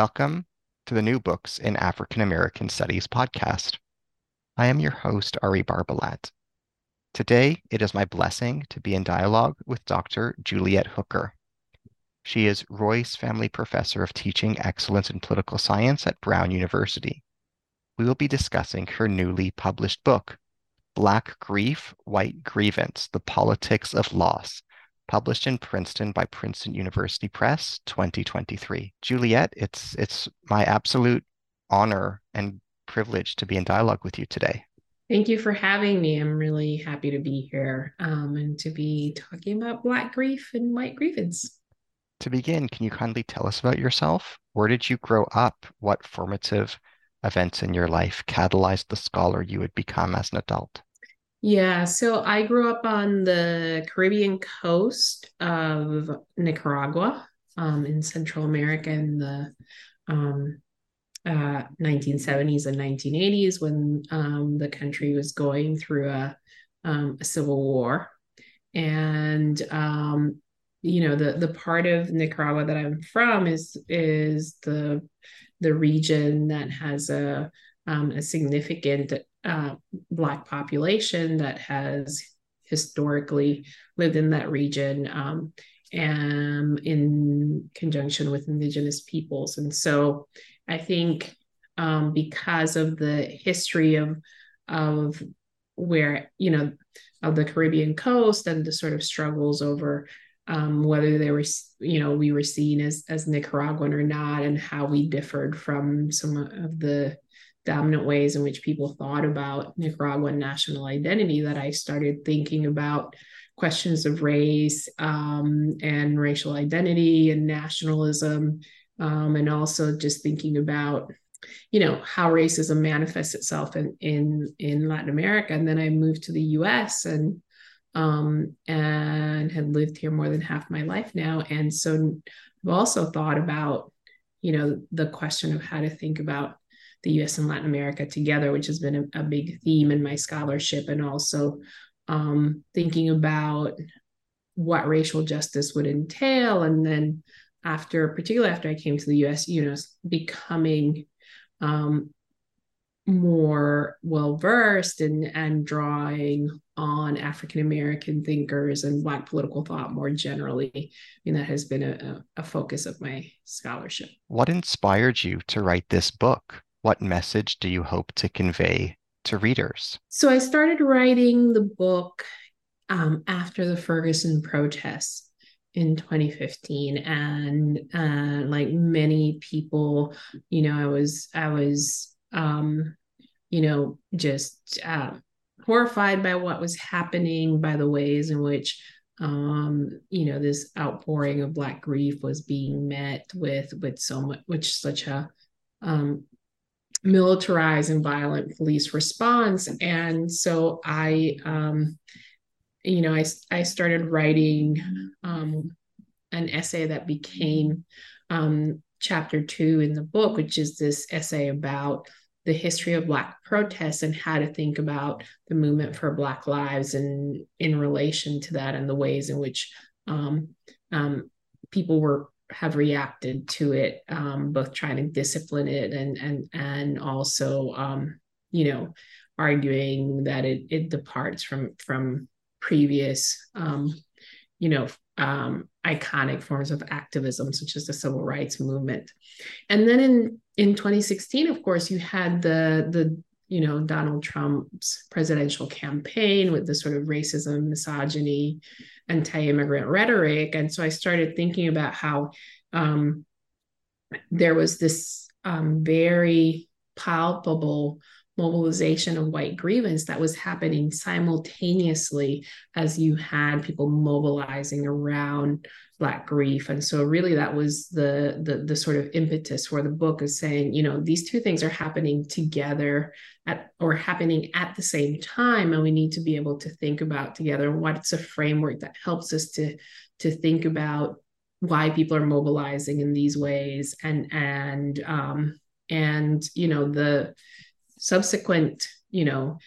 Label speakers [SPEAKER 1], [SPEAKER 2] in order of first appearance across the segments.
[SPEAKER 1] Welcome to the New Books in African American Studies podcast. I am your host, Ari Barbalat. Today, it is my blessing to be in dialogue with Dr. Juliet Hooker. She is Royce Family Professor of Teaching Excellence in Political Science at Brown University. We will be discussing her newly published book, Black Grief, White Grievance The Politics of Loss published in Princeton by Princeton University Press 2023. Juliet, it's it's my absolute honor and privilege to be in dialogue with you today.
[SPEAKER 2] Thank you for having me. I'm really happy to be here um, and to be talking about Black grief and white grievance.
[SPEAKER 1] To begin, can you kindly tell us about yourself? Where did you grow up? What formative events in your life catalyzed the scholar you would become as an adult?
[SPEAKER 2] Yeah, so I grew up on the Caribbean coast of Nicaragua um, in Central America in the um, uh, 1970s and 1980s when um, the country was going through a, um, a civil war. And um, you know the the part of Nicaragua that I'm from is is the the region that has a um, a significant uh, Black population that has historically lived in that region um, and in conjunction with Indigenous peoples. And so I think um, because of the history of, of where, you know, of the Caribbean coast and the sort of struggles over um, whether they were, you know, we were seen as as Nicaraguan or not, and how we differed from some of the dominant ways in which people thought about Nicaraguan national identity that I started thinking about questions of race um, and racial identity and nationalism, um, and also just thinking about you know how racism manifests itself in in in Latin America. And then I moved to the U.S. and um, and had lived here more than half my life now, and so I've also thought about you know the question of how to think about the US and Latin America together, which has been a, a big theme in my scholarship, and also um, thinking about what racial justice would entail. And then after, particularly after I came to the US, you know, becoming um, more well versed and and drawing on African American thinkers and Black political thought more generally. I mean, that has been a, a focus of my scholarship.
[SPEAKER 1] What inspired you to write this book? What message do you hope to convey to readers?
[SPEAKER 2] So I started writing the book um, after the Ferguson protests in 2015 and uh, like many people you know i was i was um you know just uh, horrified by what was happening by the ways in which um you know this outpouring of black grief was being met with with so much which such a um militarized and violent police response. And so I, um, you know, I, I started writing um, an essay that became um, chapter two in the book, which is this essay about the history of Black protests and how to think about the movement for Black lives and in relation to that and the ways in which um, um, people were have reacted to it, um, both trying to discipline it and and and also um, you know arguing that it it departs from from previous um, you know um, iconic forms of activism such as the civil rights movement. And then in in 2016, of course, you had the the you know Donald Trump's presidential campaign with the sort of racism, misogyny, anti-immigrant rhetoric, and so I started thinking about how um, there was this um, very palpable mobilization of white grievance that was happening simultaneously as you had people mobilizing around black grief. And so really that was the, the the sort of impetus for the book is saying you know these two things are happening together at or happening at the same time and we need to be able to think about together. What's a framework that helps us to to think about why people are mobilizing in these ways? And and um and you know the subsequent you know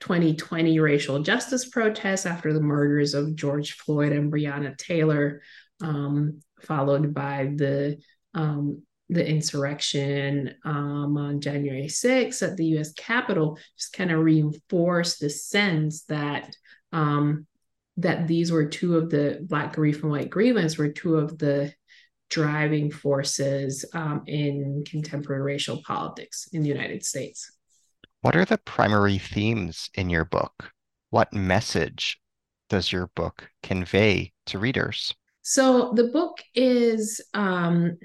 [SPEAKER 2] 2020 racial justice protests after the murders of George Floyd and Breonna Taylor um, followed by the um, the insurrection um, on January 6th at the U.S. Capitol, just kind of reinforced the sense that um, that these were two of the Black grief and white grievance were two of the driving forces um, in contemporary racial politics in the United States.
[SPEAKER 1] What are the primary themes in your book? What message does your book convey to readers?
[SPEAKER 2] So the book is um,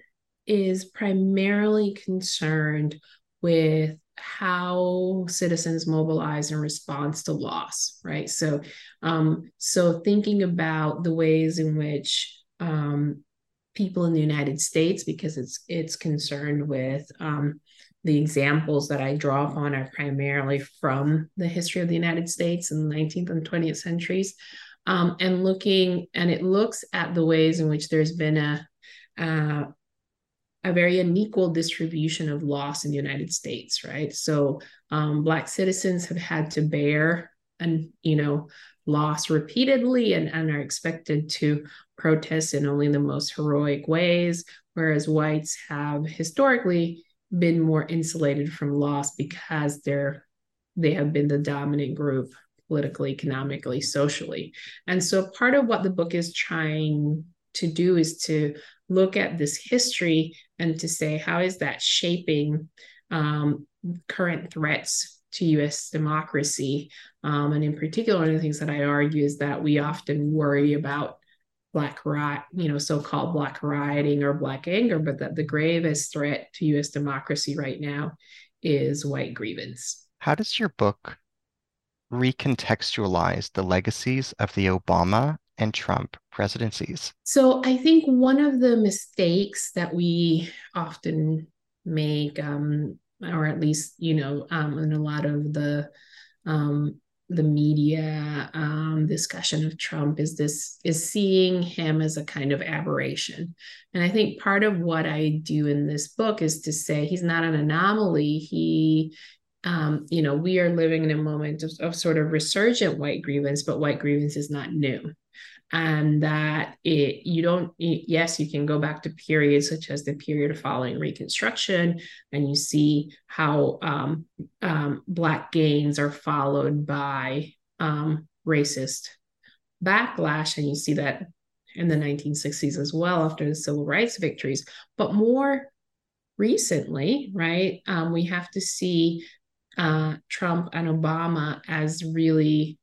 [SPEAKER 2] is primarily concerned with how citizens mobilize in response to loss, right? So, um, so thinking about the ways in which um, people in the United States, because it's it's concerned with um, the examples that I draw upon are primarily from the history of the United States in the 19th and 20th centuries um, and looking, and it looks at the ways in which there's been a uh, a very unequal distribution of loss in the United States, right? So um, Black citizens have had to bear and you know loss repeatedly and, and are expected to protest in only the most heroic ways, whereas whites have historically been more insulated from loss because they're they have been the dominant group politically, economically, socially. And so part of what the book is trying to do is to look at this history and to say, how is that shaping um, current threats to US democracy? Um, and in particular, one of the things that I argue is that we often worry about black riot, you know, so-called black rioting or black anger, but that the gravest threat to US democracy right now is white grievance.
[SPEAKER 1] How does your book recontextualize the legacies of the Obama and Trump presidencies?
[SPEAKER 2] So I think one of the mistakes that we often make, um, or at least you know, um, in a lot of the um, the media um, discussion of Trump is this is seeing him as a kind of aberration, and I think part of what I do in this book is to say he's not an anomaly. He um, you know, we are living in a moment of, of sort of resurgent white grievance, but white grievance is not new and that it you don't yes you can go back to periods such as the period following reconstruction and you see how um, um, black gains are followed by um, racist backlash and you see that in the 1960s as well after the civil rights victories. But more recently right um, we have to see uh, Trump and Obama as really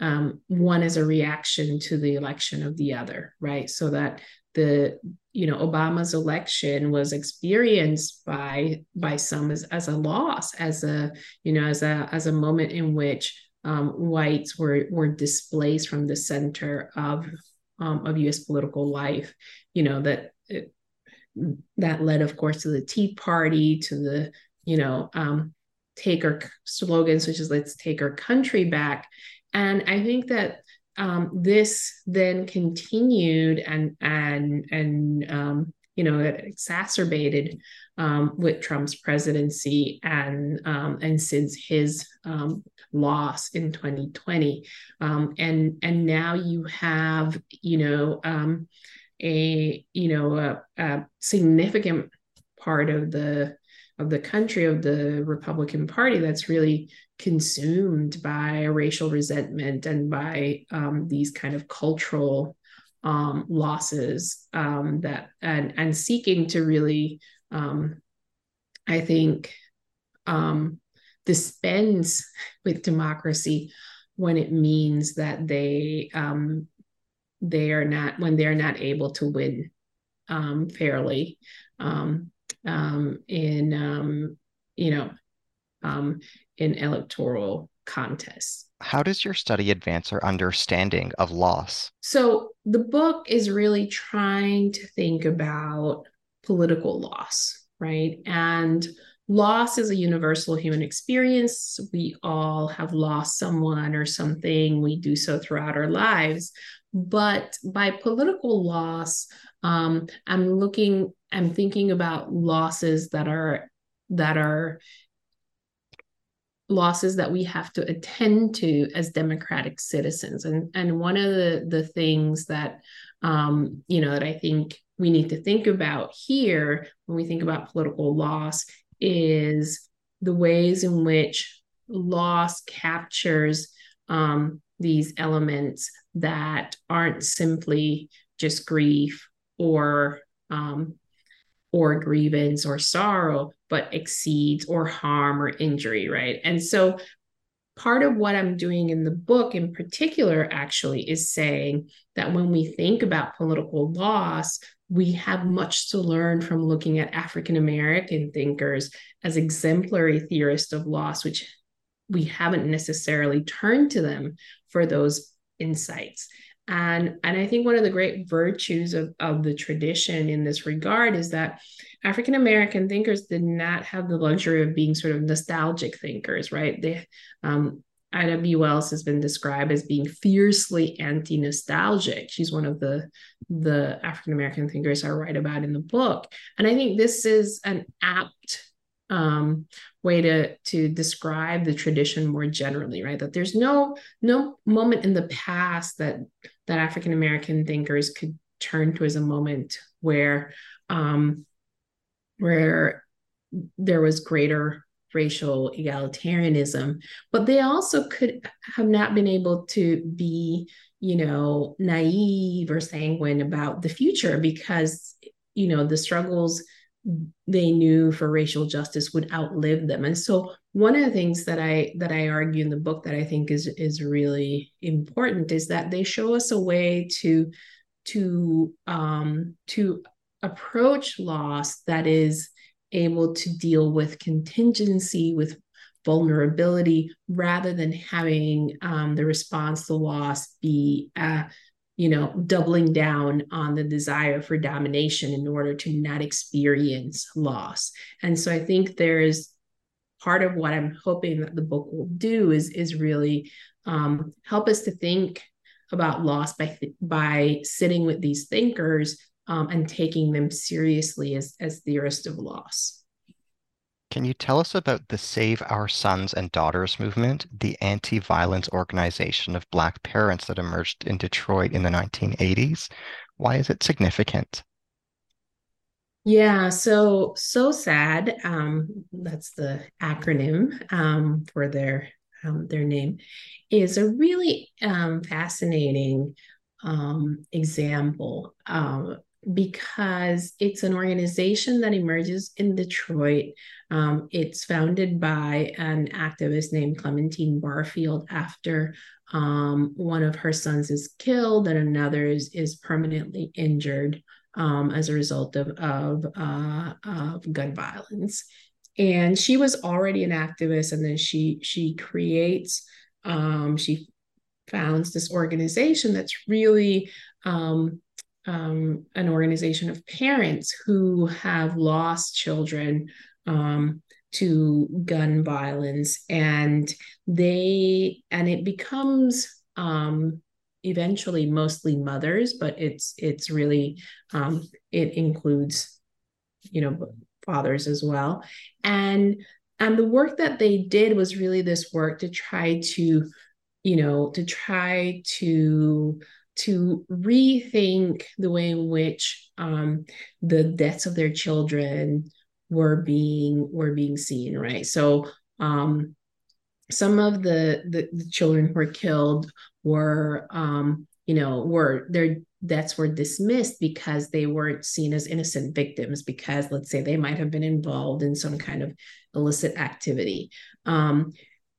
[SPEAKER 2] um, one as a reaction to the election of the other, right? So that the you know Obama's election was experienced by by some as, as a loss, as a you know as a as a moment in which um, whites were were displaced from the center of um, of U.S. political life. You know that it, that led, of course, to the Tea Party, to the you know um, take our slogans such as let's take our country back and i think that um, this then continued and and and um, you know exacerbated um, with Trump's presidency and um, and since his um, loss in 2020 um, and and now you have you know a you know a, a significant part of the of the country of the Republican Party that's really consumed by racial resentment and by um, these kind of cultural um, losses um, that and and seeking to really, um, I think, um, dispense with democracy when it means that they um, they are not when they are not able to win fairly in you know um, in electoral contests.
[SPEAKER 1] How does your study advance our understanding of loss?
[SPEAKER 2] So the book is really trying to think about political loss, right? And loss is a universal human experience. We all have lost someone or something. We do so throughout our lives. But by political loss, um, I'm looking, I'm thinking about losses that are that are losses that we have to attend to as democratic citizens. And and one of the the things that um you know that i think we need to think about here when we think about political loss is the ways in which loss captures um, these elements that aren't simply just grief or um, or grievance or sorrow, but exceeds or harm or injury, right? And so part of what I'm doing in the book in particular actually is saying that when we think about political loss, we have much to learn from looking at African American thinkers as exemplary theorists of loss, which we haven't necessarily turned to them for those insights. And, and I think one of the great virtues of, of the tradition in this regard is that African American thinkers did not have the luxury of being sort of nostalgic thinkers, right? They, um, Ida B. Wells has been described as being fiercely anti-nostalgic. She's one of the the African American thinkers I write about in the book, and I think this is an apt um, way to to describe the tradition more generally, right? That there's no no moment in the past that that African American thinkers could turn to as a moment where um, where there was greater racial egalitarianism, but they also could have not been able to be, you know, naive or sanguine about the future because, you know, the struggles they knew for racial justice would outlive them. And so one of the things that I that I argue in the book that I think is is really important is that they show us a way to to um to approach loss that is able to deal with contingency, with vulnerability, rather than having um, the response to loss be, uh, you know, doubling down on the desire for domination in order to not experience loss. And so I think there's part of what I'm hoping that the book will do is is really um, help us to think about loss by by sitting with these thinkers um, and taking them seriously as, as theorists of loss.
[SPEAKER 1] Can you tell us about the Save Our Sons and Daughters movement, the anti violence organization of Black parents that emerged in Detroit in the 1980s? Why is it significant?
[SPEAKER 2] Yeah, so SOSAD. Um, that's the acronym um, for their um, their name. Is a really um, fascinating um, example because it's an organization that emerges in Detroit. Um, it's founded by an activist named Clementine Barfield after um, one of her sons is killed and another is, is permanently injured um, as a result of, of, uh, of gun violence. And she was already an activist, and then she she creates um, she founds this organization that's really um, um, an organization of parents who have lost children um, to gun violence and they and it becomes um, eventually mostly mothers but it's it's really um, it includes you know fathers as well. And and the work that they did was really this work to try to you know to try to to rethink the way in which um, the deaths of their children were being were being seen right? So um, some of the, the, the children who were killed were um, you know were their deaths were dismissed because they weren't seen as innocent victims because let's say they might have been involved in some kind of illicit activity. Um,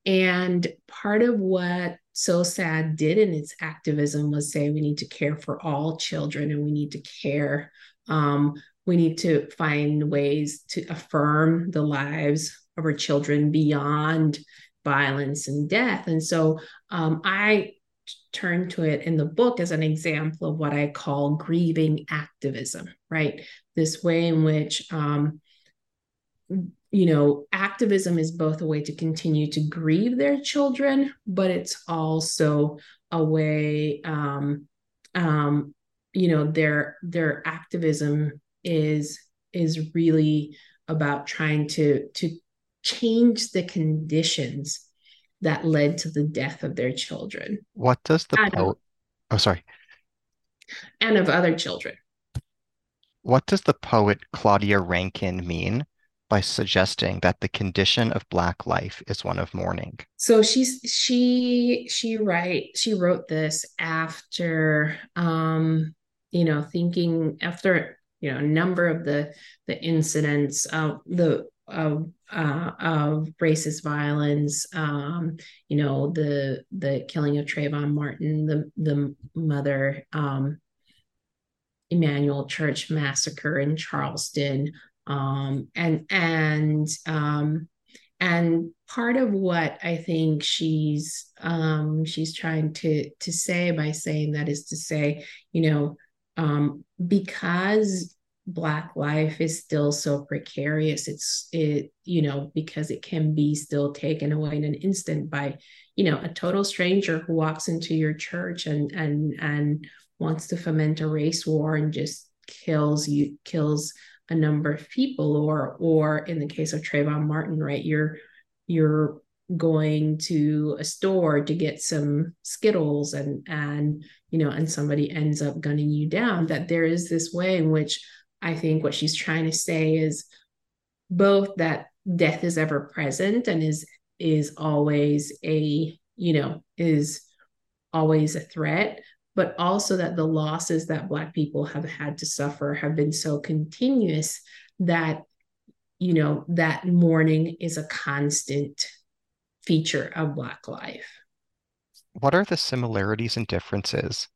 [SPEAKER 2] and part of what SOSAD did in its activism was say we need to care for all children and we need to care. Um, we need to find ways to affirm the lives of our children beyond violence and death. And so um, I turn to it in the book as an example of what I call grieving activism, right? This way in which, um, you know, activism is both a way to continue to grieve their children, but it's also a way, um, um, you know, their their activism is is really about trying to to change the conditions that led to the death of their children.
[SPEAKER 1] What does the poet? Oh, sorry.
[SPEAKER 2] And of other children.
[SPEAKER 1] What does the poet Claudia Rankine mean by suggesting that the condition of Black life is one of mourning?
[SPEAKER 2] So she's she she write she wrote this after um you know thinking after you know a number of the the incidents of the of uh, of racist violence, um, you know, the the killing of Trayvon Martin, the the mother um, Emanuel Church massacre in Charleston, um, and and um, and part of what I think she's um, she's trying to to say by saying that is to say, you know, um, because black life is still so precarious it's it you know because it can be still taken away in an instant by you know a total stranger who walks into your church and and and wants to foment a race war and just kills you kills a number of people or or in the case of Trayvon Martin right you're you're going to a store to get some skittles and and you know and somebody ends up gunning you down that there is this way in which I think what she's trying to say is both that death is ever present and is is always a you know is always a threat but also that the losses that black people have had to suffer have been so continuous that you know that mourning is a constant feature of black life
[SPEAKER 1] what are the similarities and differences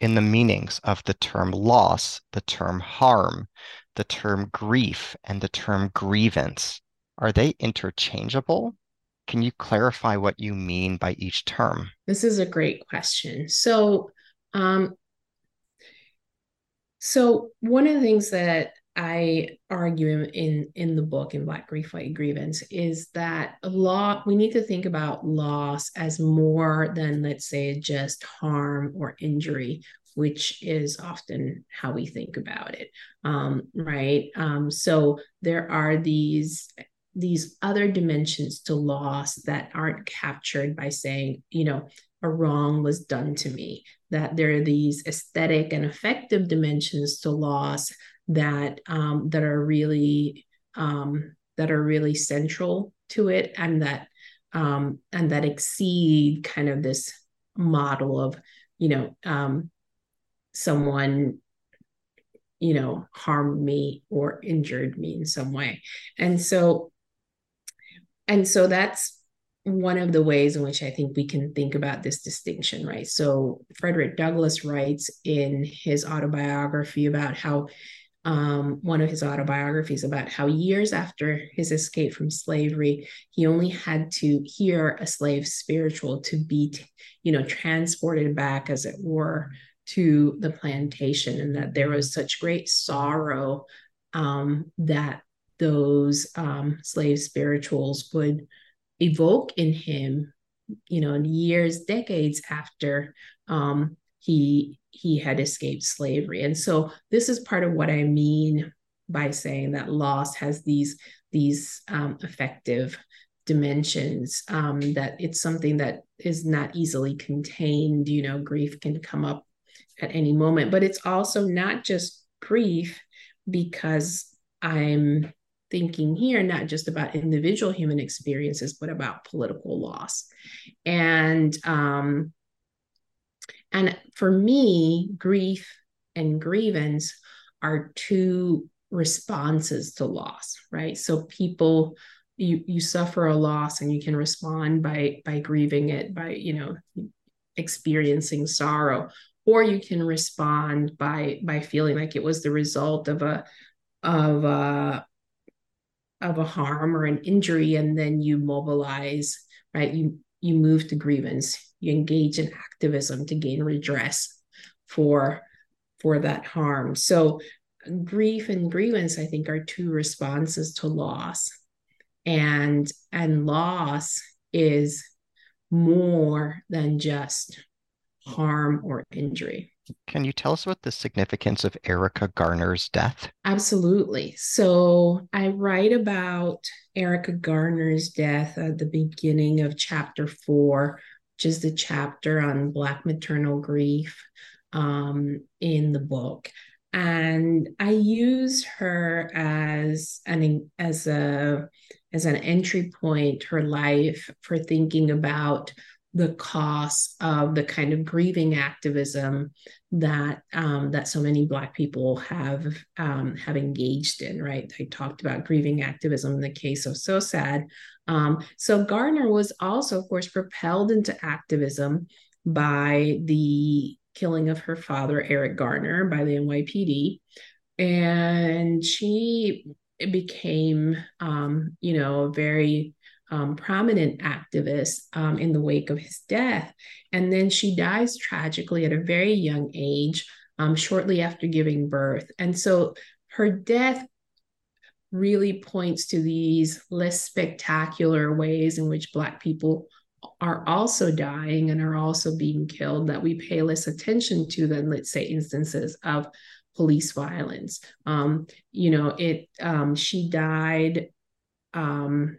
[SPEAKER 1] in the meanings of the term loss, the term harm, the term grief, and the term grievance? Are they interchangeable? Can you clarify what you mean by each term?
[SPEAKER 2] This is a great question. So, um, so one of the things that I argue in in the book in Black Grief White Grievance is that a lot we need to think about loss as more than let's say just harm or injury, which is often how we think about it, um, right? Um, so there are these these other dimensions to loss that aren't captured by saying, you know, a wrong was done to me. That there are these aesthetic and affective dimensions to loss that um, that are really um, that are really central to it and that um, and that exceed kind of this model of you know um, someone you know harmed me or injured me in some way and so and so that's one of the ways in which I think we can think about this distinction, right? So, Frederick Douglass writes in his autobiography about how um, one of his autobiographies about how years after his escape from slavery, he only had to hear a slave spiritual to be, you know, transported back, as it were, to the plantation, and that there was such great sorrow um, that those um, slave spirituals would evoke in him, you know, years, decades after um, he he had escaped slavery. And so this is part of what I mean by saying that loss has these these um, affective dimensions um, that it's something that is not easily contained you know grief can come up at any moment but it's also not just grief because i'm thinking here not just about individual human experiences but about political loss and um, and for me, grief and grievance are two responses to loss, right? So people you you suffer a loss and you can respond by by grieving it, by you know experiencing sorrow, or you can respond by by feeling like it was the result of a of a of a harm or an injury and then you mobilize right? You you move to grievance. You engage in activism to gain redress for for that harm. So grief and grievance i think are two responses to loss. And and loss is more than just harm or injury
[SPEAKER 1] can you tell us what the significance of Erica Garner's death?
[SPEAKER 2] Absolutely. So I write about Erica Garner's death at the beginning of chapter four, which is the chapter on Black maternal grief um, in the book. And I use her as an as a as an entry point, her life for thinking about the cost of the kind of grieving activism that um, that so many Black people have um, have engaged in. Right, I talked about grieving activism in the case of SOSAD. Um, so Garner was also, of course, propelled into activism by the killing of her father, Eric Garner, by the NYPD, and she became, um, you know, very um, prominent activist um, in the wake of his death. And then she dies tragically at a very young age, um, shortly after giving birth. And so her death really points to these less spectacular ways in which Black people are also dying and are also being killed that we pay less attention to than, let's say, instances of police violence. Um, you know, it. Um, she died um,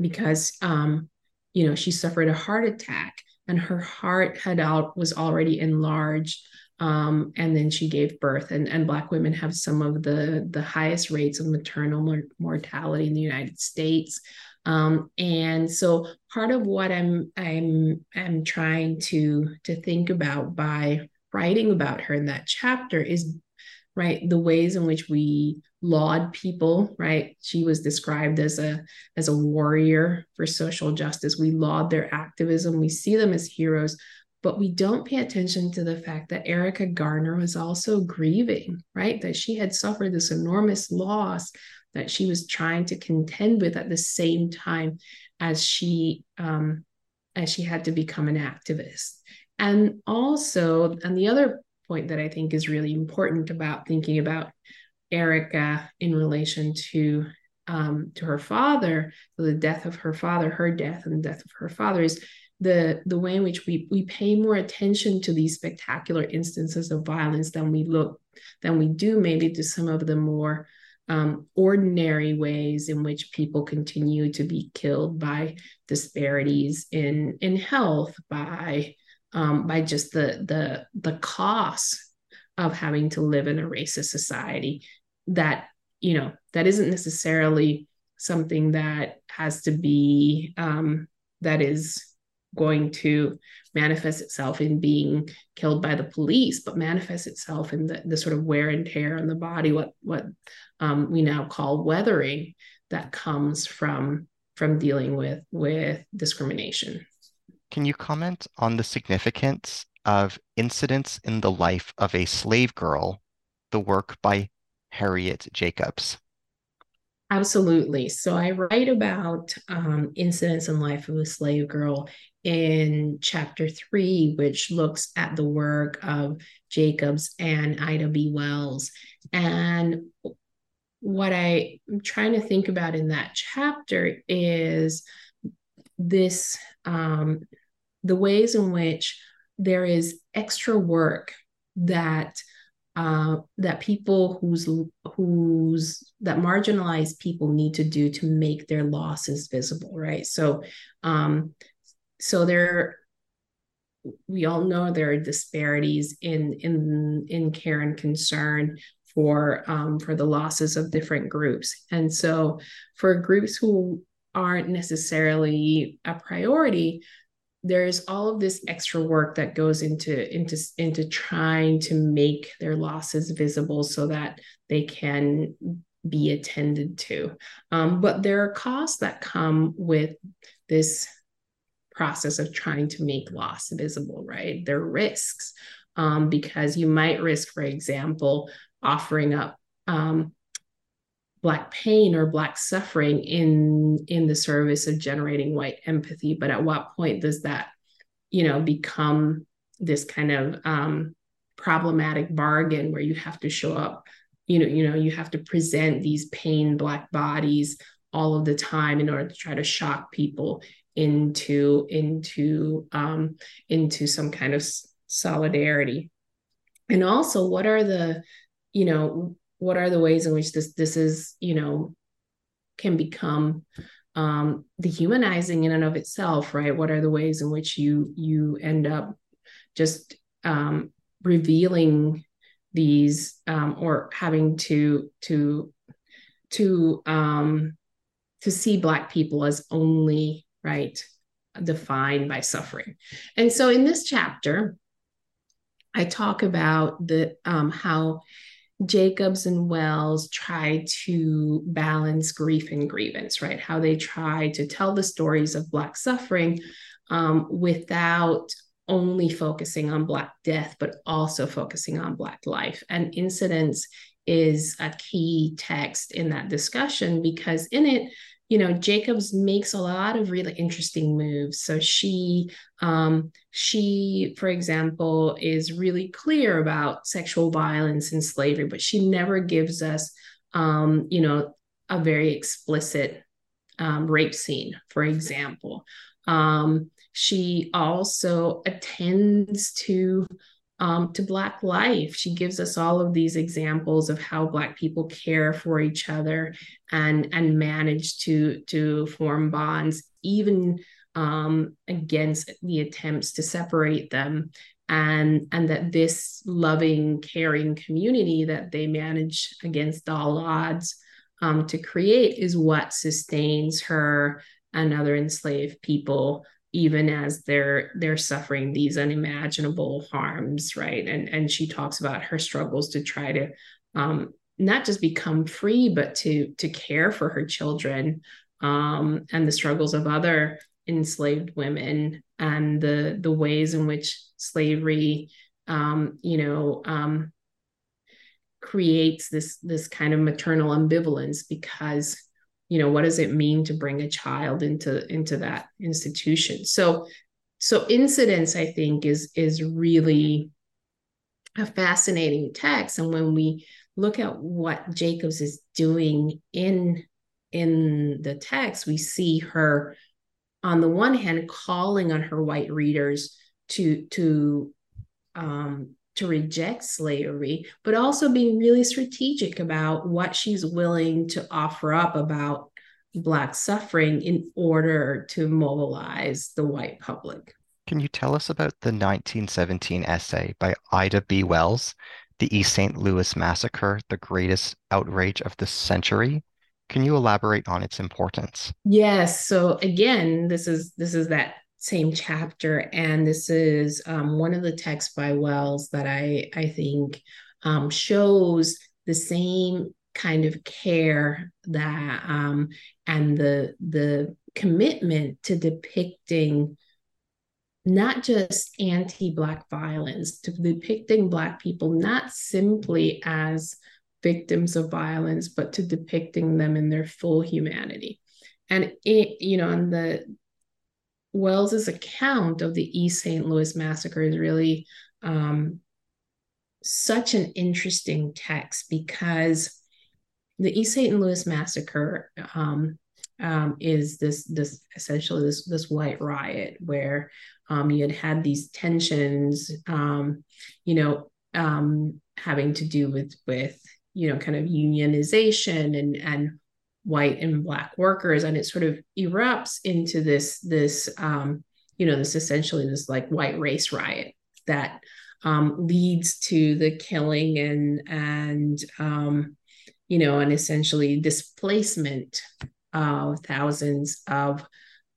[SPEAKER 2] because um, you know she suffered a heart attack and her heart had out was already enlarged um, and then she gave birth. And, and black women have some of the the highest rates of maternal mor- mortality in the united states. Um, and so part of what i'm i'm i'm trying to to think about by writing about her in that chapter is right the ways in which we laud people right she was described as a as a warrior for social justice we laud their activism we see them as heroes but we don't pay attention to the fact that Erica Garner was also grieving, right? That she had suffered this enormous loss that she was trying to contend with at the same time as she um, as she had to become an activist. And also, and the other point that I think is really important about thinking about Erica in relation to um, to her father, the death of her father, her death, and the death of her father is the the way in which we we pay more attention to these spectacular instances of violence than we look than we do maybe to some of the more um, ordinary ways in which people continue to be killed by disparities in in health by um, by just the the the cost of having to live in a racist society that you know that isn't necessarily something that has to be um, that is going to manifest itself in being killed by the police, but manifests itself in the, the sort of wear and tear on the body, what what um, we now call weathering, that comes from from dealing with with discrimination.
[SPEAKER 1] Can you comment on the significance of Incidents in the Life of a Slave Girl, the work by Harriet Jacobs?
[SPEAKER 2] Absolutely. So I write about um, incidents in life of a slave girl in chapter three, which looks at the work of Jacobs and Ida B. Wells. And what I'm trying to think about in that chapter is this um, the ways in which there is extra work that uh, that people whose whose that marginalized people need to do to make their losses visible, right? So, um, so there, we all know there are disparities in in in care and concern for um, for the losses of different groups, and so for groups who aren't necessarily a priority there's all of this extra work that goes into into into trying to make their losses visible so that they can be attended to. Um, but there are costs that come with this process of trying to make loss visible right? There are risks um, because you might risk for example offering up um, black pain or black suffering in in the service of generating white empathy but at what point does that you know become this kind of um, problematic bargain where you have to show up you know you know you have to present these pain black bodies all of the time in order to try to shock people into into um, into some kind of solidarity? And also what are the you know what are the ways in which this this is you know can become um, dehumanizing in and of itself right? What are the ways in which you you end up just um, revealing these um, or having to to to um, to see black people as only right defined by suffering. And so in this chapter i talk about the um, how Jacobs and Wells try to balance grief and grievance, right? How they try to tell the stories of Black suffering um, without only focusing on Black death, but also focusing on Black life. And incidents is a key text in that discussion because in it, you know jacobs makes a lot of really interesting moves. So she um, she for example is really clear about sexual violence and slavery but she never gives us um, you know a very explicit um, rape scene for example. Um, she also attends to um, to Black life. She gives us all of these examples of how Black people care for each other and and manage to to form bonds, even um, against the attempts to separate them. And, and that this loving, caring community that they manage against all odds um, to create is what sustains her and other enslaved people even as they're they're suffering these unimaginable harms right? And and she talks about her struggles to try to um, not just become free but to to care for her children um, and the struggles of other enslaved women and the the ways in which slavery um, you know um, creates this this kind of maternal ambivalence because you know what does it mean to bring a child into into that institution? So so incidents i think is is really a fascinating text. And when we look at what jacobs is doing in in the text we see her on the one hand calling on her white readers to to um, to reject slavery, but also being really strategic about what she's willing to offer up about Black suffering in order to mobilize the white public.
[SPEAKER 1] Can you tell us about the 1917 essay by Ida B. Wells, The East St. Louis Massacre, the Greatest Outrage of the Century? Can you elaborate on its importance?
[SPEAKER 2] Yes. So again, this is this is that same chapter, and this is um, one of the texts by Wells that I I think um, shows the same kind of care that um, and the the commitment to depicting not just anti-black violence to depicting black people not simply as victims of violence but to depicting them in their full humanity. And it you know in the Wells's account of the East St. Louis massacre is really um, such an interesting text because the East St. Louis massacre um, um, is this this essentially this this white riot where um, you had had these tensions, um, you know, um, having to do with with you know kind of unionization and and white and black workers and it sort of erupts into this this um, you know this essentially this like white race riot that um, leads to the killing and and um, you know and essentially displacement of thousands of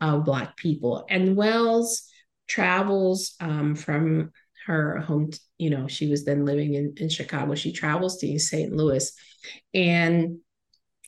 [SPEAKER 2] of black people. And wells travels um, from her home you know she was then living in, in chicago. She travels to st louis and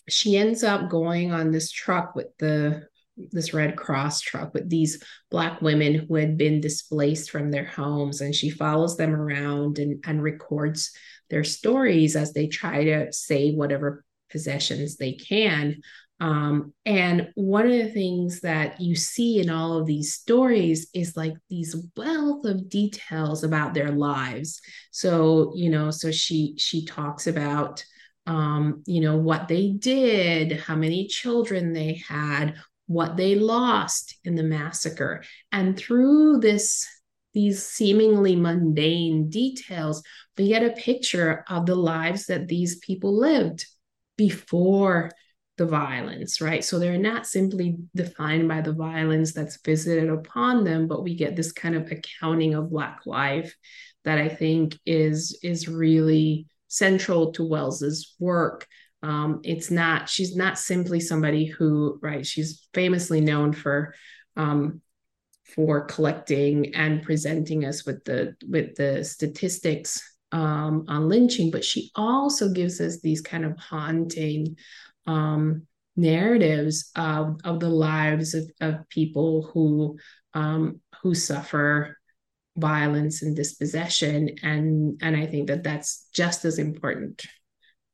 [SPEAKER 2] she ends up going on this truck with the this red cross truck with these black women who had been displaced from their homes and she follows them around and, and records their stories as they try to save whatever possessions they can. Um, and one of the things that you see in all of these stories is like these wealth of details about their lives. So, you know, so she she talks about um, you know, what they did, how many children they had, what they lost in the massacre. And through this these seemingly mundane details, we get a picture of the lives that these people lived before the violence, right? So they're not simply defined by the violence that's visited upon them, but we get this kind of accounting of Black life that I think is is really central to Wells's work. Um, it's not she's not simply somebody who right she's famously known for um, for collecting and presenting us with the with the statistics um, on lynching, but she also gives us these kind of haunting um, narratives of, of the lives of, of people who um, who suffer violence and dispossession, and and I think that that's just as important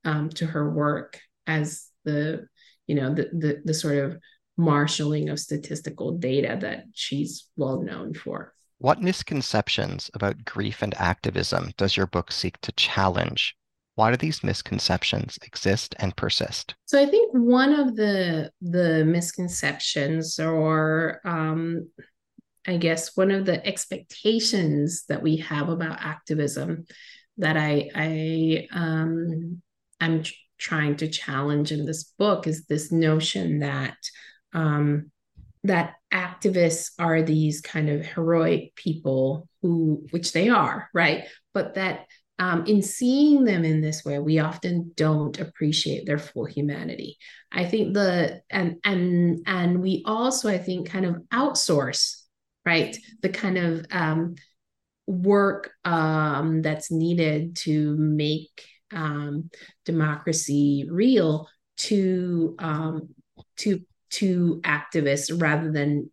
[SPEAKER 2] um, to her work as the you know the, the the sort of marshaling of statistical data that she's well known for.
[SPEAKER 1] What misconceptions about grief and activism does your book seek to challenge? Why do these misconceptions exist and persist?
[SPEAKER 2] So I think one of the the misconceptions or um, I guess one of the expectations that we have about activism that I I um, I'm trying to challenge in this book is this notion that um, that activists are these kind of heroic people who, which they are, right? But that um, in seeing them in this way, we often don't appreciate their full humanity. I think the and and and we also, I think, kind of outsource, right, the kind of um, work um, that's needed to make um, democracy real to um, to to activists rather than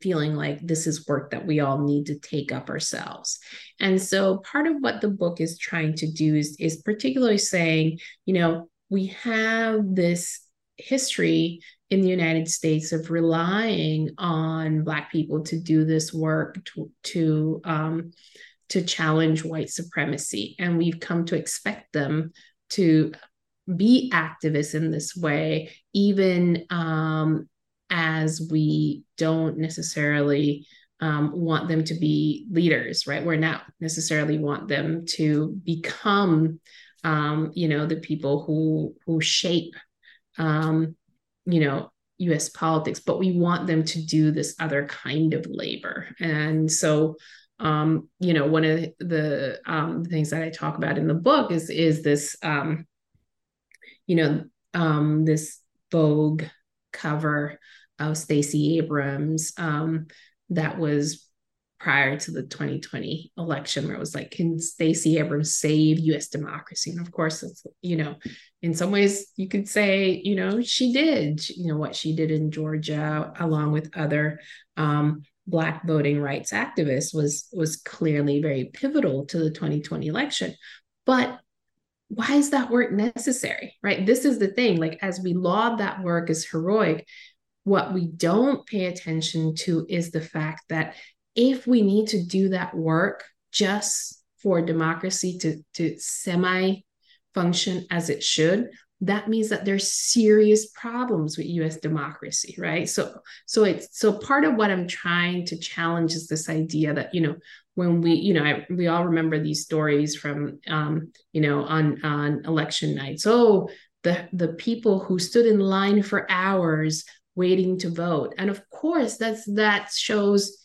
[SPEAKER 2] feeling like this is work that we all need to take up ourselves. And so part of what the book is trying to do is, is particularly saying, you know, we have this history in the United States of relying on Black people to do this work to, to um, to challenge white supremacy, and we've come to expect them to be activists in this way, even um, as we don't necessarily um, want them to be leaders, right? We're not necessarily want them to become, um, you know, the people who who shape, um, you know, U.S. politics, but we want them to do this other kind of labor, and so. Um, you know, one of the um, things that I talk about in the book is is this um, you know, um, this Vogue cover of Stacey Abrams um, that was prior to the 2020 election, where it was like, can Stacey Abrams save US democracy? And of course, it's, you know, in some ways you could say, you know, she did, you know, what she did in Georgia, along with other um, Black voting rights activists was was clearly very pivotal to the 2020 election. But why is that work necessary? Right. This is the thing. Like, as we laud that work as heroic, what we don't pay attention to is the fact that if we need to do that work just for democracy to, to semi function as it should, that means that there's serious problems with US democracy, right? So so it's so part of what I'm trying to challenge is this idea that, you know, when we, you know, I, we all remember these stories from, um, you know, on on election nights. Oh, the the people who stood in line for hours waiting to vote, and of course, that's that shows,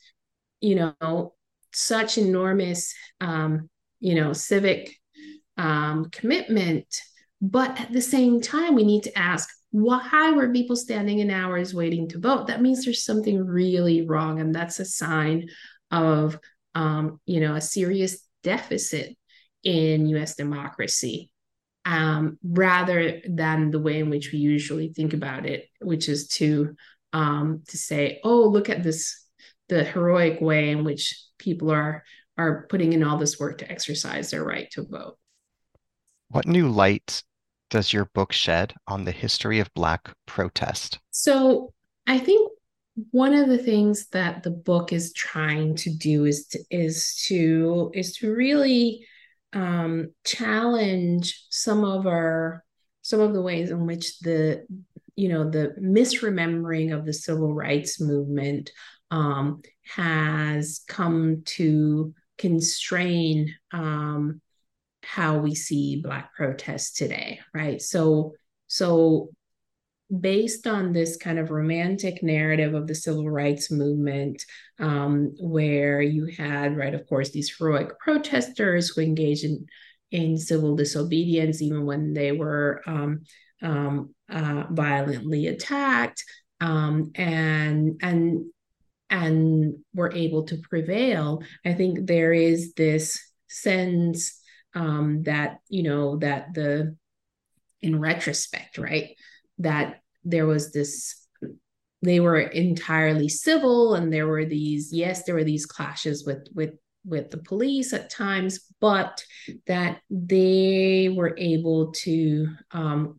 [SPEAKER 2] you know, such enormous, um, you know, civic um, commitment. But at the same time, we need to ask why were people standing in hours waiting to vote? That means there's something really wrong, and that's a sign of um, you know, a serious deficit in US democracy, um, rather than the way in which we usually think about it, which is to um, to say, oh, look at this, the heroic way in which people are are putting in all this work to exercise their right to vote.
[SPEAKER 1] What new light does your book shed on the history of Black protest?
[SPEAKER 2] So I think one of the things that the book is trying to do is to, is to is to really um, challenge some of our some of the ways in which the you know the misremembering of the civil rights movement um, has come to constrain um, how we see black protests today right? So so based on this kind of romantic narrative of the civil rights movement, um, where you had, right, of course, these heroic protesters who engaged in, in civil disobedience, even when they were um, um, uh, violently attacked, um, and and and were able to prevail. I think there is this sense um, that you know that the in retrospect, right, that there was this they were entirely civil and there were these yes there were these clashes with with with the police at times but that they were able to um,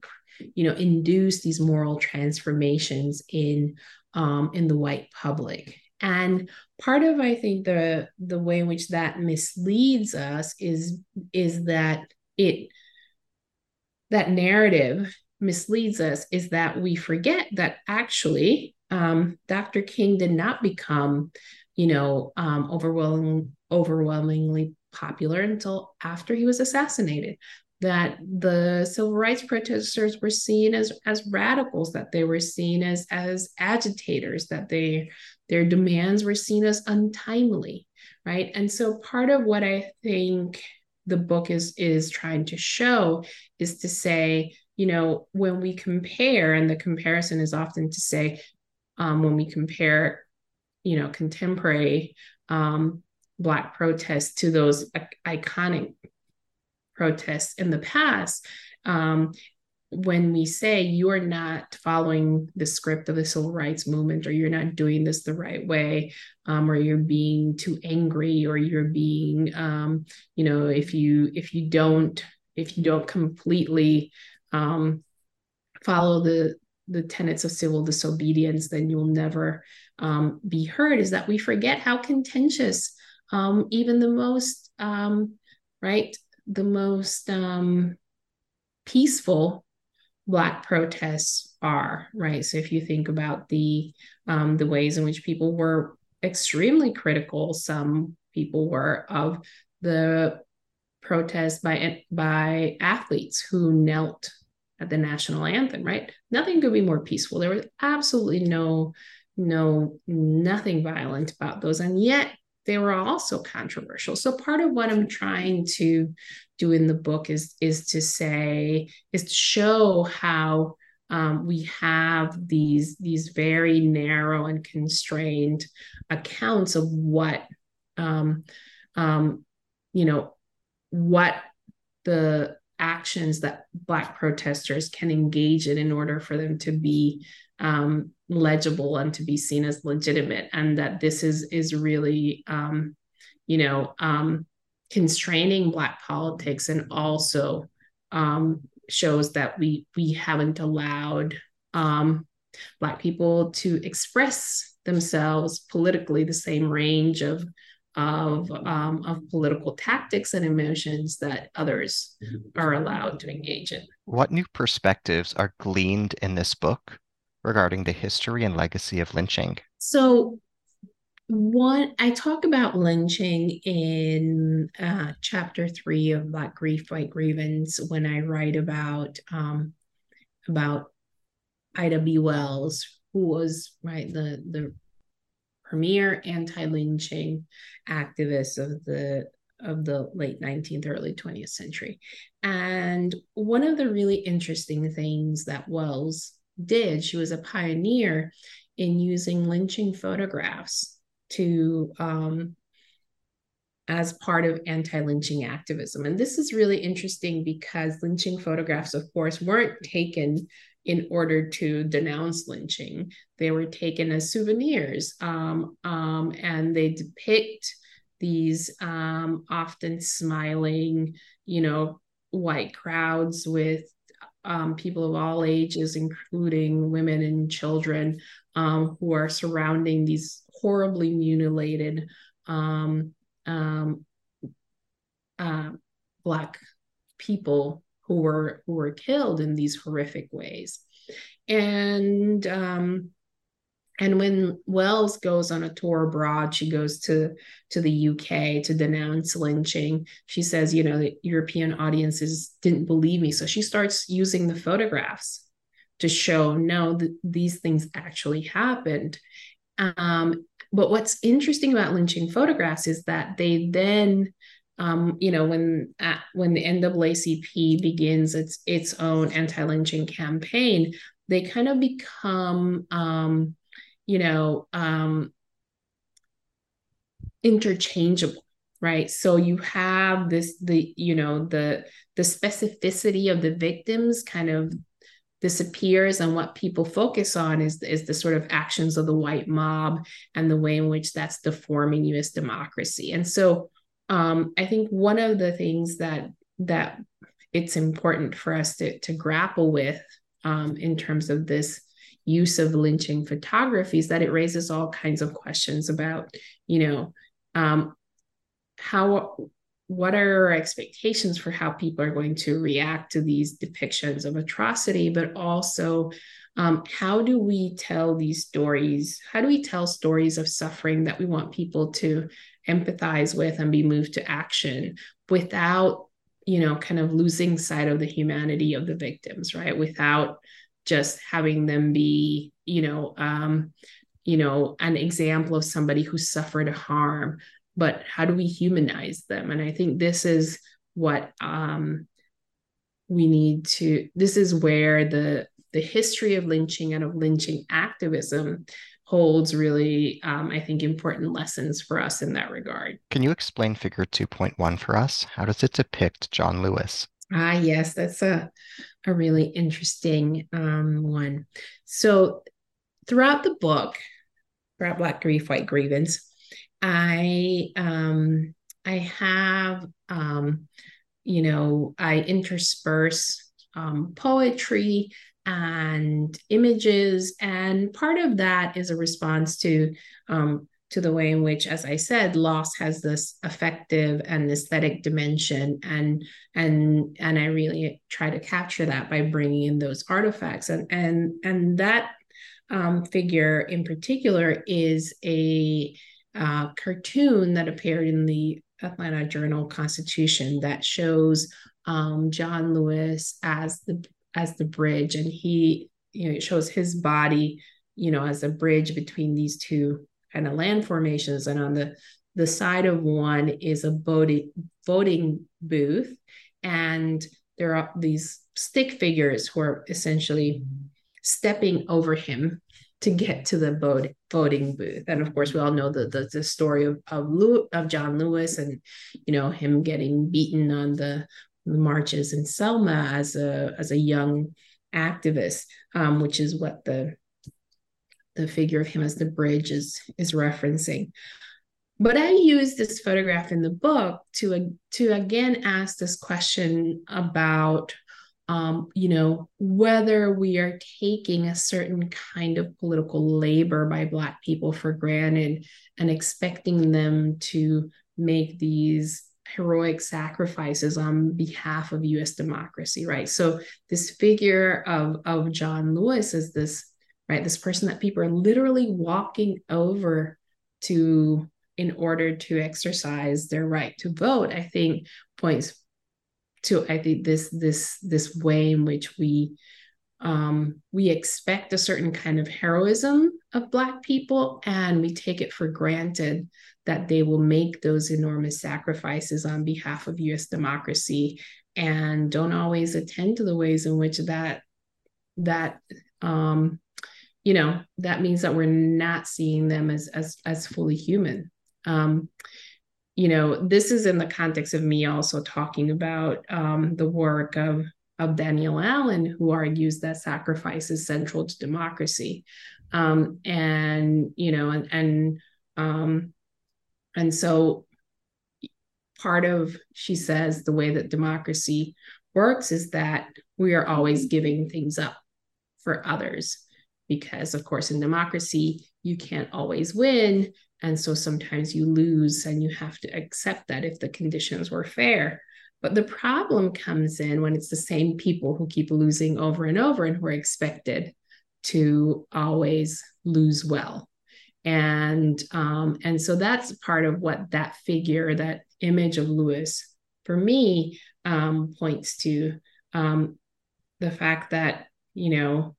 [SPEAKER 2] you know induce these moral transformations in um, in the white public and part of i think the the way in which that misleads us is is that it that narrative misleads us is that we forget that actually um, Dr. King did not become, you know, um, overwhelming, overwhelmingly popular until after he was assassinated. That the civil rights protesters were seen as as radicals, that they were seen as as agitators, that they their demands were seen as untimely, right? And so part of what I think the book is is trying to show is to say you know, when we compare, and the comparison is often to say, um, when we compare, you know, contemporary um, Black protests to those iconic protests in the past, um, when we say you're not following the script of the civil rights movement or you're not doing this the right way um, or you're being too angry or you're being um, you know if you if you don't if you don't completely um, follow the the tenets of civil disobedience, then you'll never um, be heard. Is that we forget how contentious um, even the most um, right, the most um, peaceful Black protests are right. So if you think about the um, the ways in which people were extremely critical, some people were of the protest by by athletes who knelt at the national anthem, right? Nothing could be more peaceful. There was absolutely no, no, nothing violent about those. And yet they were also controversial. So part of what I'm trying to do in the book is is to say, is to show how um, we have these these very narrow and constrained accounts of what um, um, you know what the actions that Black protesters can engage in in order for them to be um, legible and to be seen as legitimate, and that this is is really, um, you know, um, constraining Black politics, and also um, shows that we we haven't allowed um, Black people to express themselves politically the same range of of um, of political tactics and emotions that others are allowed to engage in.
[SPEAKER 1] What new perspectives are gleaned in this book regarding the history and legacy of lynching?
[SPEAKER 2] So, one I talk about lynching in uh, chapter three of Black Grief, White Grievance when I write about um, about Ida B. Wells, who was right the the premier anti-lynching activists of the of the late 19th early 20th century and one of the really interesting things that wells did she was a pioneer in using lynching photographs to um, as part of anti-lynching activism and this is really interesting because lynching photographs of course weren't taken in order to denounce lynching. They were taken as souvenirs, um, um, and they depict these um, often smiling, you know, white crowds with um, people of all ages, including women and children, um, who are surrounding these horribly mutilated um, um, uh, black people who were who were killed in these horrific ways. And um and when Wells goes on a tour abroad, she goes to to the UK to denounce lynching. She says, you know, the European audiences didn't believe me, so she starts using the photographs to show no, that these things actually happened. Um, but what's interesting about lynching photographs is that they then um, you know, when uh, when the NAACP begins its its own anti-lynching campaign, they kind of become, um, you know, um, interchangeable, right? So you have this, the you know, the the specificity of the victims kind of disappears and what people focus on is, is the sort of actions of the white mob and the way in which that's deforming US democracy. And so um, I think one of the things that that it's important for us to, to grapple with um, in terms of this use of lynching photography is that it raises all kinds of questions about, you know, um, how what are our expectations for how people are going to react to these depictions of atrocity, but also um, how do we tell these stories? How do we tell stories of suffering that we want people to empathize with and be moved to action without you know kind of losing sight of the humanity of the victims right without just having them be you know um you know an example of somebody who suffered harm but how do we humanize them and i think this is what um we need to this is where the the history of lynching and of lynching activism holds really, um, I think, important lessons for us in that regard.
[SPEAKER 1] Can you explain figure 2.1 for us? How does it depict John Lewis?
[SPEAKER 2] Ah, yes, that's a, a really interesting um, one. So, throughout the book, throughout Black Grief, White Grievance, I um, I have um, you know I intersperse um, poetry and images. And part of that is a response to um, to the way in which, as I said, loss has this affective and aesthetic dimension, and and and I really try to capture that by bringing in those artifacts, and and and that um, figure in particular is a uh, cartoon that appeared in the Atlanta Journal Constitution that shows um, John Lewis as the as the bridge. And he you know it shows his body you know as a bridge between these two kind of land formations and on the the side of one is a voting voting booth and there are these stick figures who are essentially stepping over him to get to the vote, voting booth. And of course, we all know the, the, the story of of, Lew, of John Lewis and you know him getting beaten on the marches in Selma as a as a young activist, um, which is what the the figure of him as the bridge is is referencing. But I use this photograph in the book to to again ask this question about um, you know, whether we are taking a certain kind of political labor by Black people for granted and expecting them to make these heroic sacrifices on behalf of US democracy, right? So this figure of, of John Lewis is this, right, this person that people are literally walking over to in order to exercise their right to vote, I think points to I think this this this way in which we um, we expect a certain kind of heroism of Black people, and we take it for granted that they will make those enormous sacrifices on behalf of US democracy and don't always attend to the ways in which that that um, you know that means that we're not seeing them as as as fully human um, you know this is in the context of me also talking about um, the work of of Danielle Allen, who argues that sacrifice is central to democracy. Um, and, you know, and, and, um, and so part of, she says, the way that democracy works is that we are always giving things up for others because of course in democracy you can't always win. And so sometimes you lose and you have to accept that if the conditions were fair. But the problem comes in when it's the same people who keep losing over and over and who are expected to always lose well. And um, and so that's part of what that figure that image of lewis for me um, points to um, the fact that you know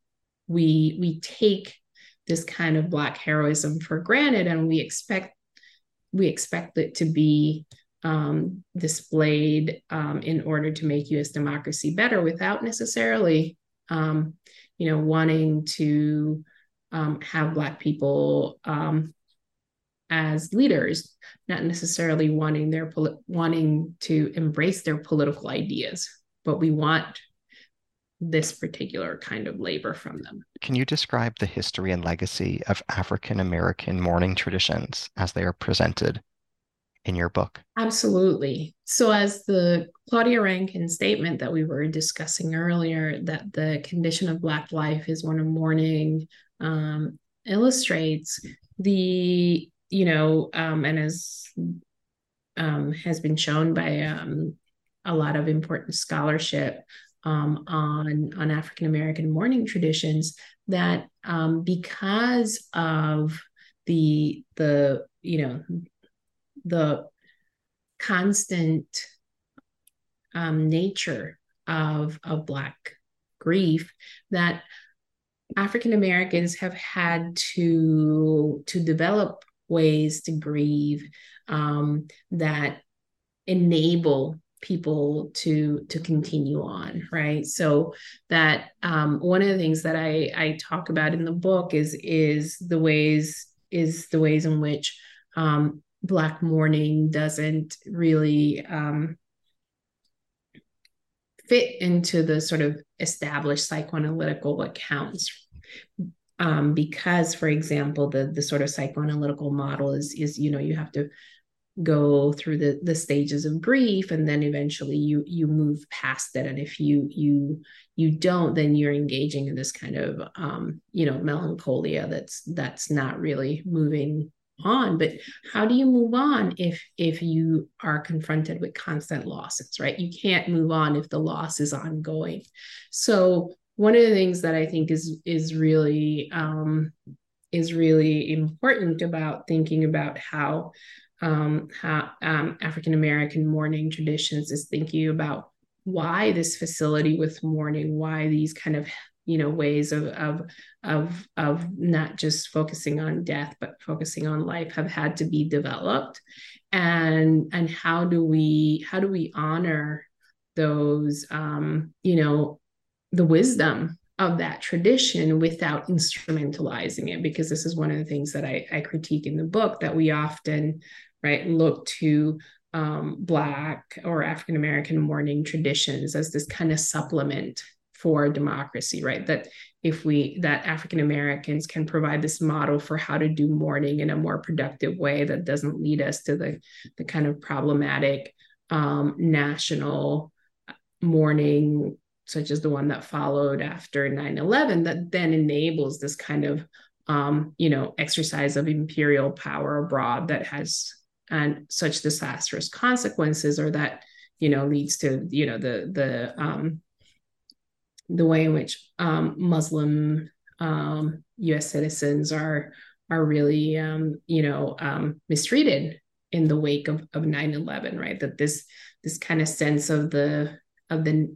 [SPEAKER 2] we we take this kind of black heroism for granted and we expect we expect it to be um, displayed um, in order to make U.S. democracy better, without necessarily, um, you know, wanting to um, have Black people um, as leaders, not necessarily wanting their wanting to embrace their political ideas, but we want this particular kind of labor from them.
[SPEAKER 1] Can you describe the history and legacy of African American mourning traditions as they are presented in your book?
[SPEAKER 2] Absolutely. So, as the Claudia Rankine statement that we were discussing earlier, that the condition of Black life is one of mourning, um, illustrates the, you know, um, and as um, has been shown by um, a lot of important scholarship, um, on on African American mourning traditions that um, because of the the you know the constant um, nature of of Black grief that African Americans have had to to develop ways to grieve um, that enable people to to continue on right? So that um, one of the things that i i talk about in the book is is the ways is the ways in which um, black mourning doesn't really um, fit into the sort of established psychoanalytical accounts. Um, because for example the the sort of psychoanalytical model is is you know you have to go through the the stages of grief and then eventually you you move past it and if you you you don't then you're engaging in this kind of um you know melancholia that's that's not really moving on. But how do you move on if if you are confronted with constant losses right? You can't move on if the loss is ongoing. So one of the things that i think is is really um is really important about thinking about how um, how um, African American mourning traditions is thinking about why this facility with mourning, why these kind of you know ways of of of of not just focusing on death but focusing on life have had to be developed. And and how do we how do we honor those um you know the wisdom of that tradition without instrumentalizing it because this is one of the things that I, I critique in the book that we often right look to um, black or african american mourning traditions as this kind of supplement for democracy right? That if we that african americans can provide this model for how to do mourning in a more productive way that doesn't lead us to the the kind of problematic um, national mourning such as the one that followed after 9-11 that then enables this kind of um, you know exercise of imperial power abroad that has and such disastrous consequences or that you know leads to you know the the um, the way in which um, Muslim um, U.S. citizens are are really um, you know um, mistreated in the wake of, of 9-11 right that this this kind of sense of the of the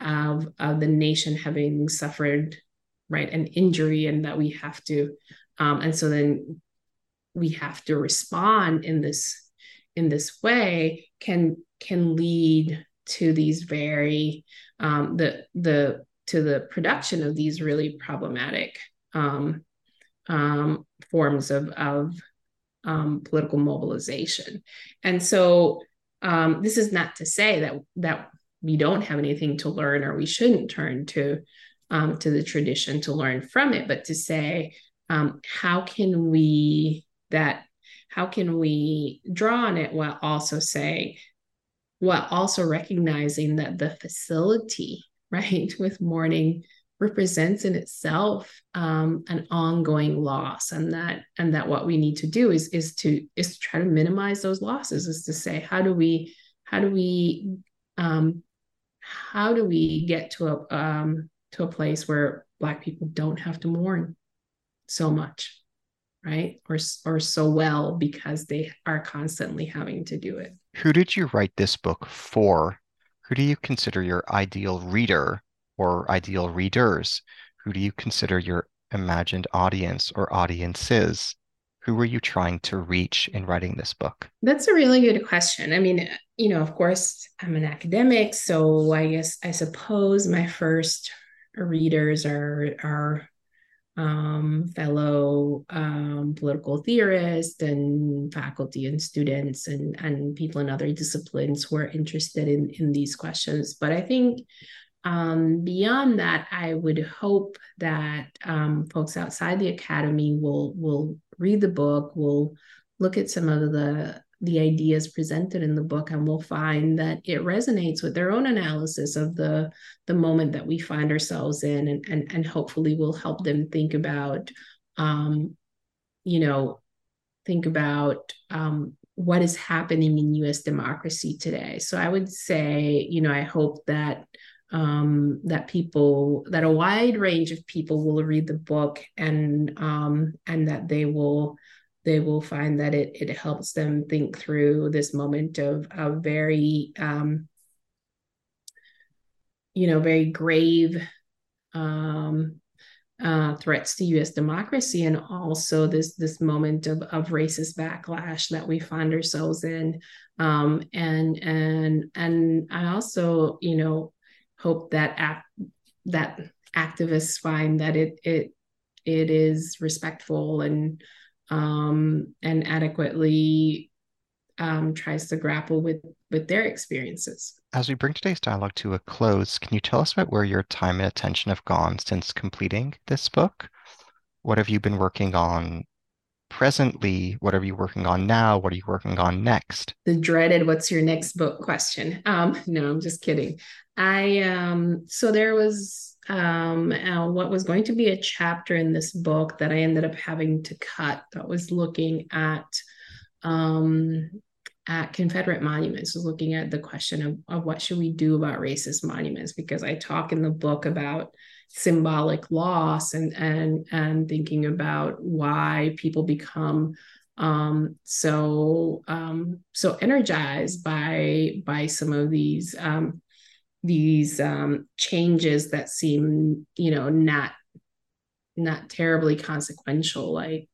[SPEAKER 2] of, of the nation having suffered right an injury and that we have to um, and so then we have to respond in this in this way can can lead to these very um, the the to the production of these really problematic um, um, forms of of um, political mobilization. And so um, this is not to say that that we don't have anything to learn or we shouldn't turn to um, to the tradition to learn from it, but to say um, how can we that how can we draw on it while also saying while also recognizing that the facility, right, with mourning represents in itself um, an ongoing loss and that and that what we need to do is is to is to try to minimize those losses is to say how do we how do we um, how do we get to a um, to a place where black people don't have to mourn so much right or or so well because they are constantly having to do it
[SPEAKER 1] who did you write this book for who do you consider your ideal reader or ideal readers? Who do you consider your imagined audience or audiences? Who were you trying to reach in writing this book?
[SPEAKER 2] That's a really good question. I mean, you know, of course, I'm an academic, so I guess I suppose my first readers are are um, fellow um, political theorists and faculty and students and and people in other disciplines who are interested in in these questions. But I think um, beyond that, I would hope that um, folks outside the academy will will read the book, will look at some of the the ideas presented in the book, and will find that it resonates with their own analysis of the the moment that we find ourselves in, and and, and hopefully will help them think about, um, you know, think about um, what is happening in U.S. democracy today. So I would say, you know, I hope that um, that people that a wide range of people will read the book and um, and that they will they will find that it it helps them think through this moment of a very um, you know very grave um, uh, threats to U.S. democracy, and also this this moment of of racist backlash that we find ourselves in, um, and and and I also you know hope that that activists find that it it it is respectful and um, and adequately um, tries to grapple with with their experiences.
[SPEAKER 1] As we bring today's dialogue to a close, can you tell us about where your time and attention have gone since completing this book? What have you been working on presently? What are you working on now? What are you working on next?
[SPEAKER 2] The dreaded "What's your next book?" question. Um, no, I'm just kidding. I um, so there was um, uh, what was going to be a chapter in this book that I ended up having to cut. That was looking at um, at Confederate monuments. Was looking at the question of, of what should we do about racist monuments because I talk in the book about symbolic loss and and and thinking about why people become um, so um, so energized by by some of these um, these um, changes that seem you know not not terribly consequential like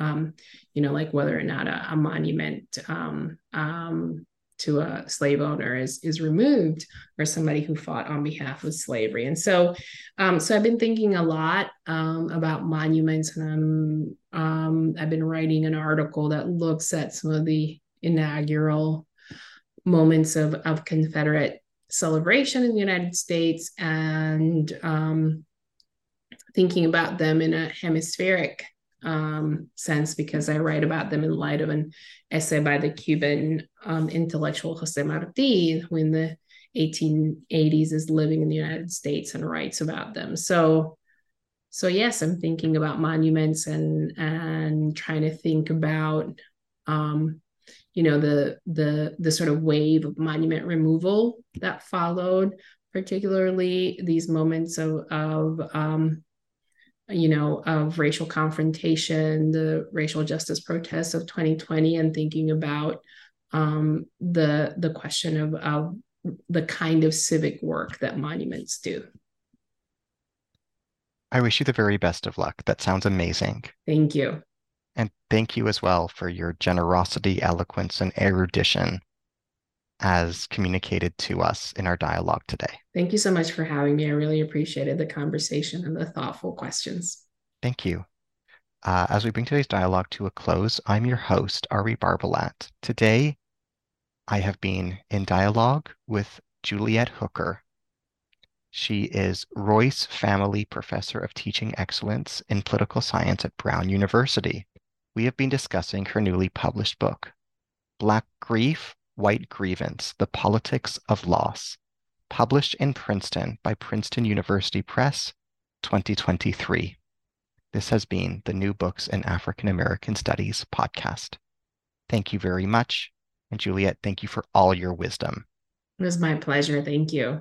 [SPEAKER 2] um, you know like whether or not a, a monument um, um, to a slave owner is is removed or somebody who fought on behalf of slavery. And so um, so i've been thinking a lot um, about monuments and i'm um, i've been writing an article that looks at some of the inaugural moments of of confederate celebration in the united states and um, thinking about them in a hemispheric um, sense because I write about them in light of an essay by the Cuban um, intellectual Jose Marti, who in the 1880s is living in the United States and writes about them. So, so yes, I'm thinking about monuments and and trying to think about, um, you know, the the the sort of wave of monument removal that followed, particularly these moments of of um, you know, of racial confrontation, the racial justice protests of 2020, and thinking about um, the the question of, of the kind of civic work that monuments do.
[SPEAKER 1] I wish you the very best of luck. That sounds amazing.
[SPEAKER 2] Thank you.
[SPEAKER 1] And thank you as well for your generosity, eloquence, and erudition as communicated to us in our dialogue today.
[SPEAKER 2] Thank you so much for having me. I really appreciated the conversation and the thoughtful questions.
[SPEAKER 1] Thank you. Uh, as we bring today's dialogue to a close, I'm your host, Ari Barbalat. Today, I have been in dialogue with Juliet Hooker. She is Royce Family Professor of Teaching Excellence in Political Science at Brown University. We have been discussing her newly published book, Black Grief White Grievance The Politics of Loss, published in Princeton by Princeton University Press, 2023. This has been the New Books in African American Studies podcast. Thank you very much. And Juliet, thank you for all your wisdom.
[SPEAKER 2] It was my pleasure. Thank you.